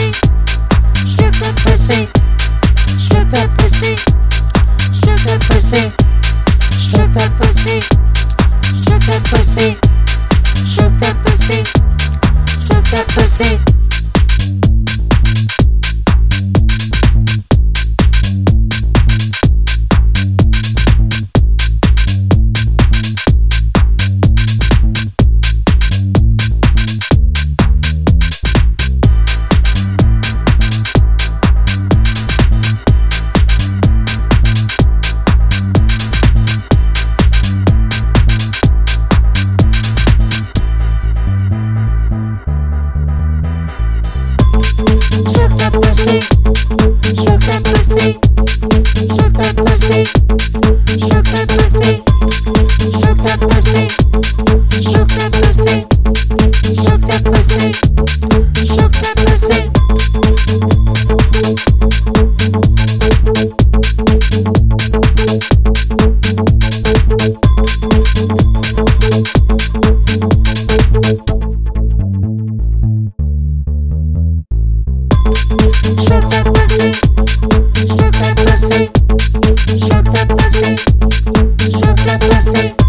Je te poussé, je te poussé, je te poussé. Thank Shoot that pussy. Shoot that pussy.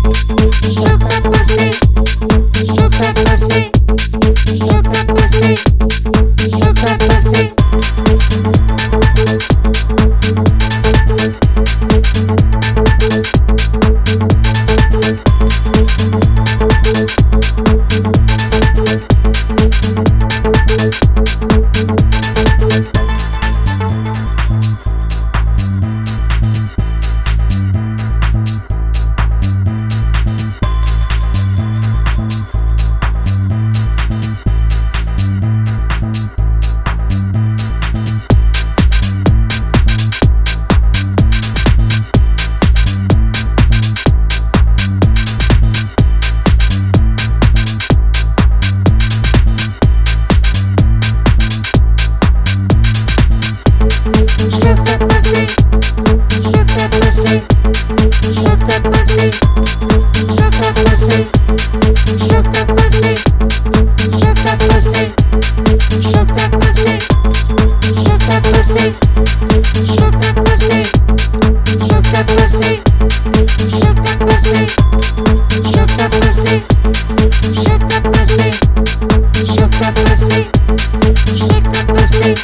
você,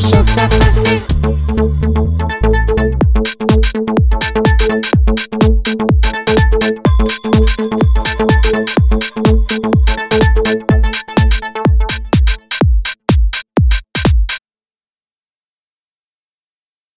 chuta você.